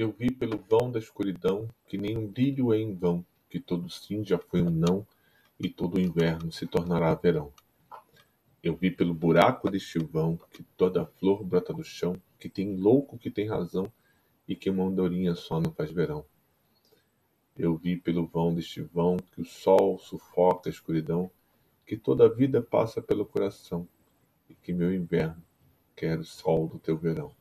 Eu vi pelo vão da escuridão que nem um brilho é em vão, que todo sim já foi um não, e todo inverno se tornará verão. Eu vi pelo buraco deste vão que toda flor brota do chão, que tem louco que tem razão, e que uma andorinha só não faz verão. Eu vi pelo vão deste vão que o sol sufoca a escuridão, que toda a vida passa pelo coração, e que meu inverno quer o sol do teu verão.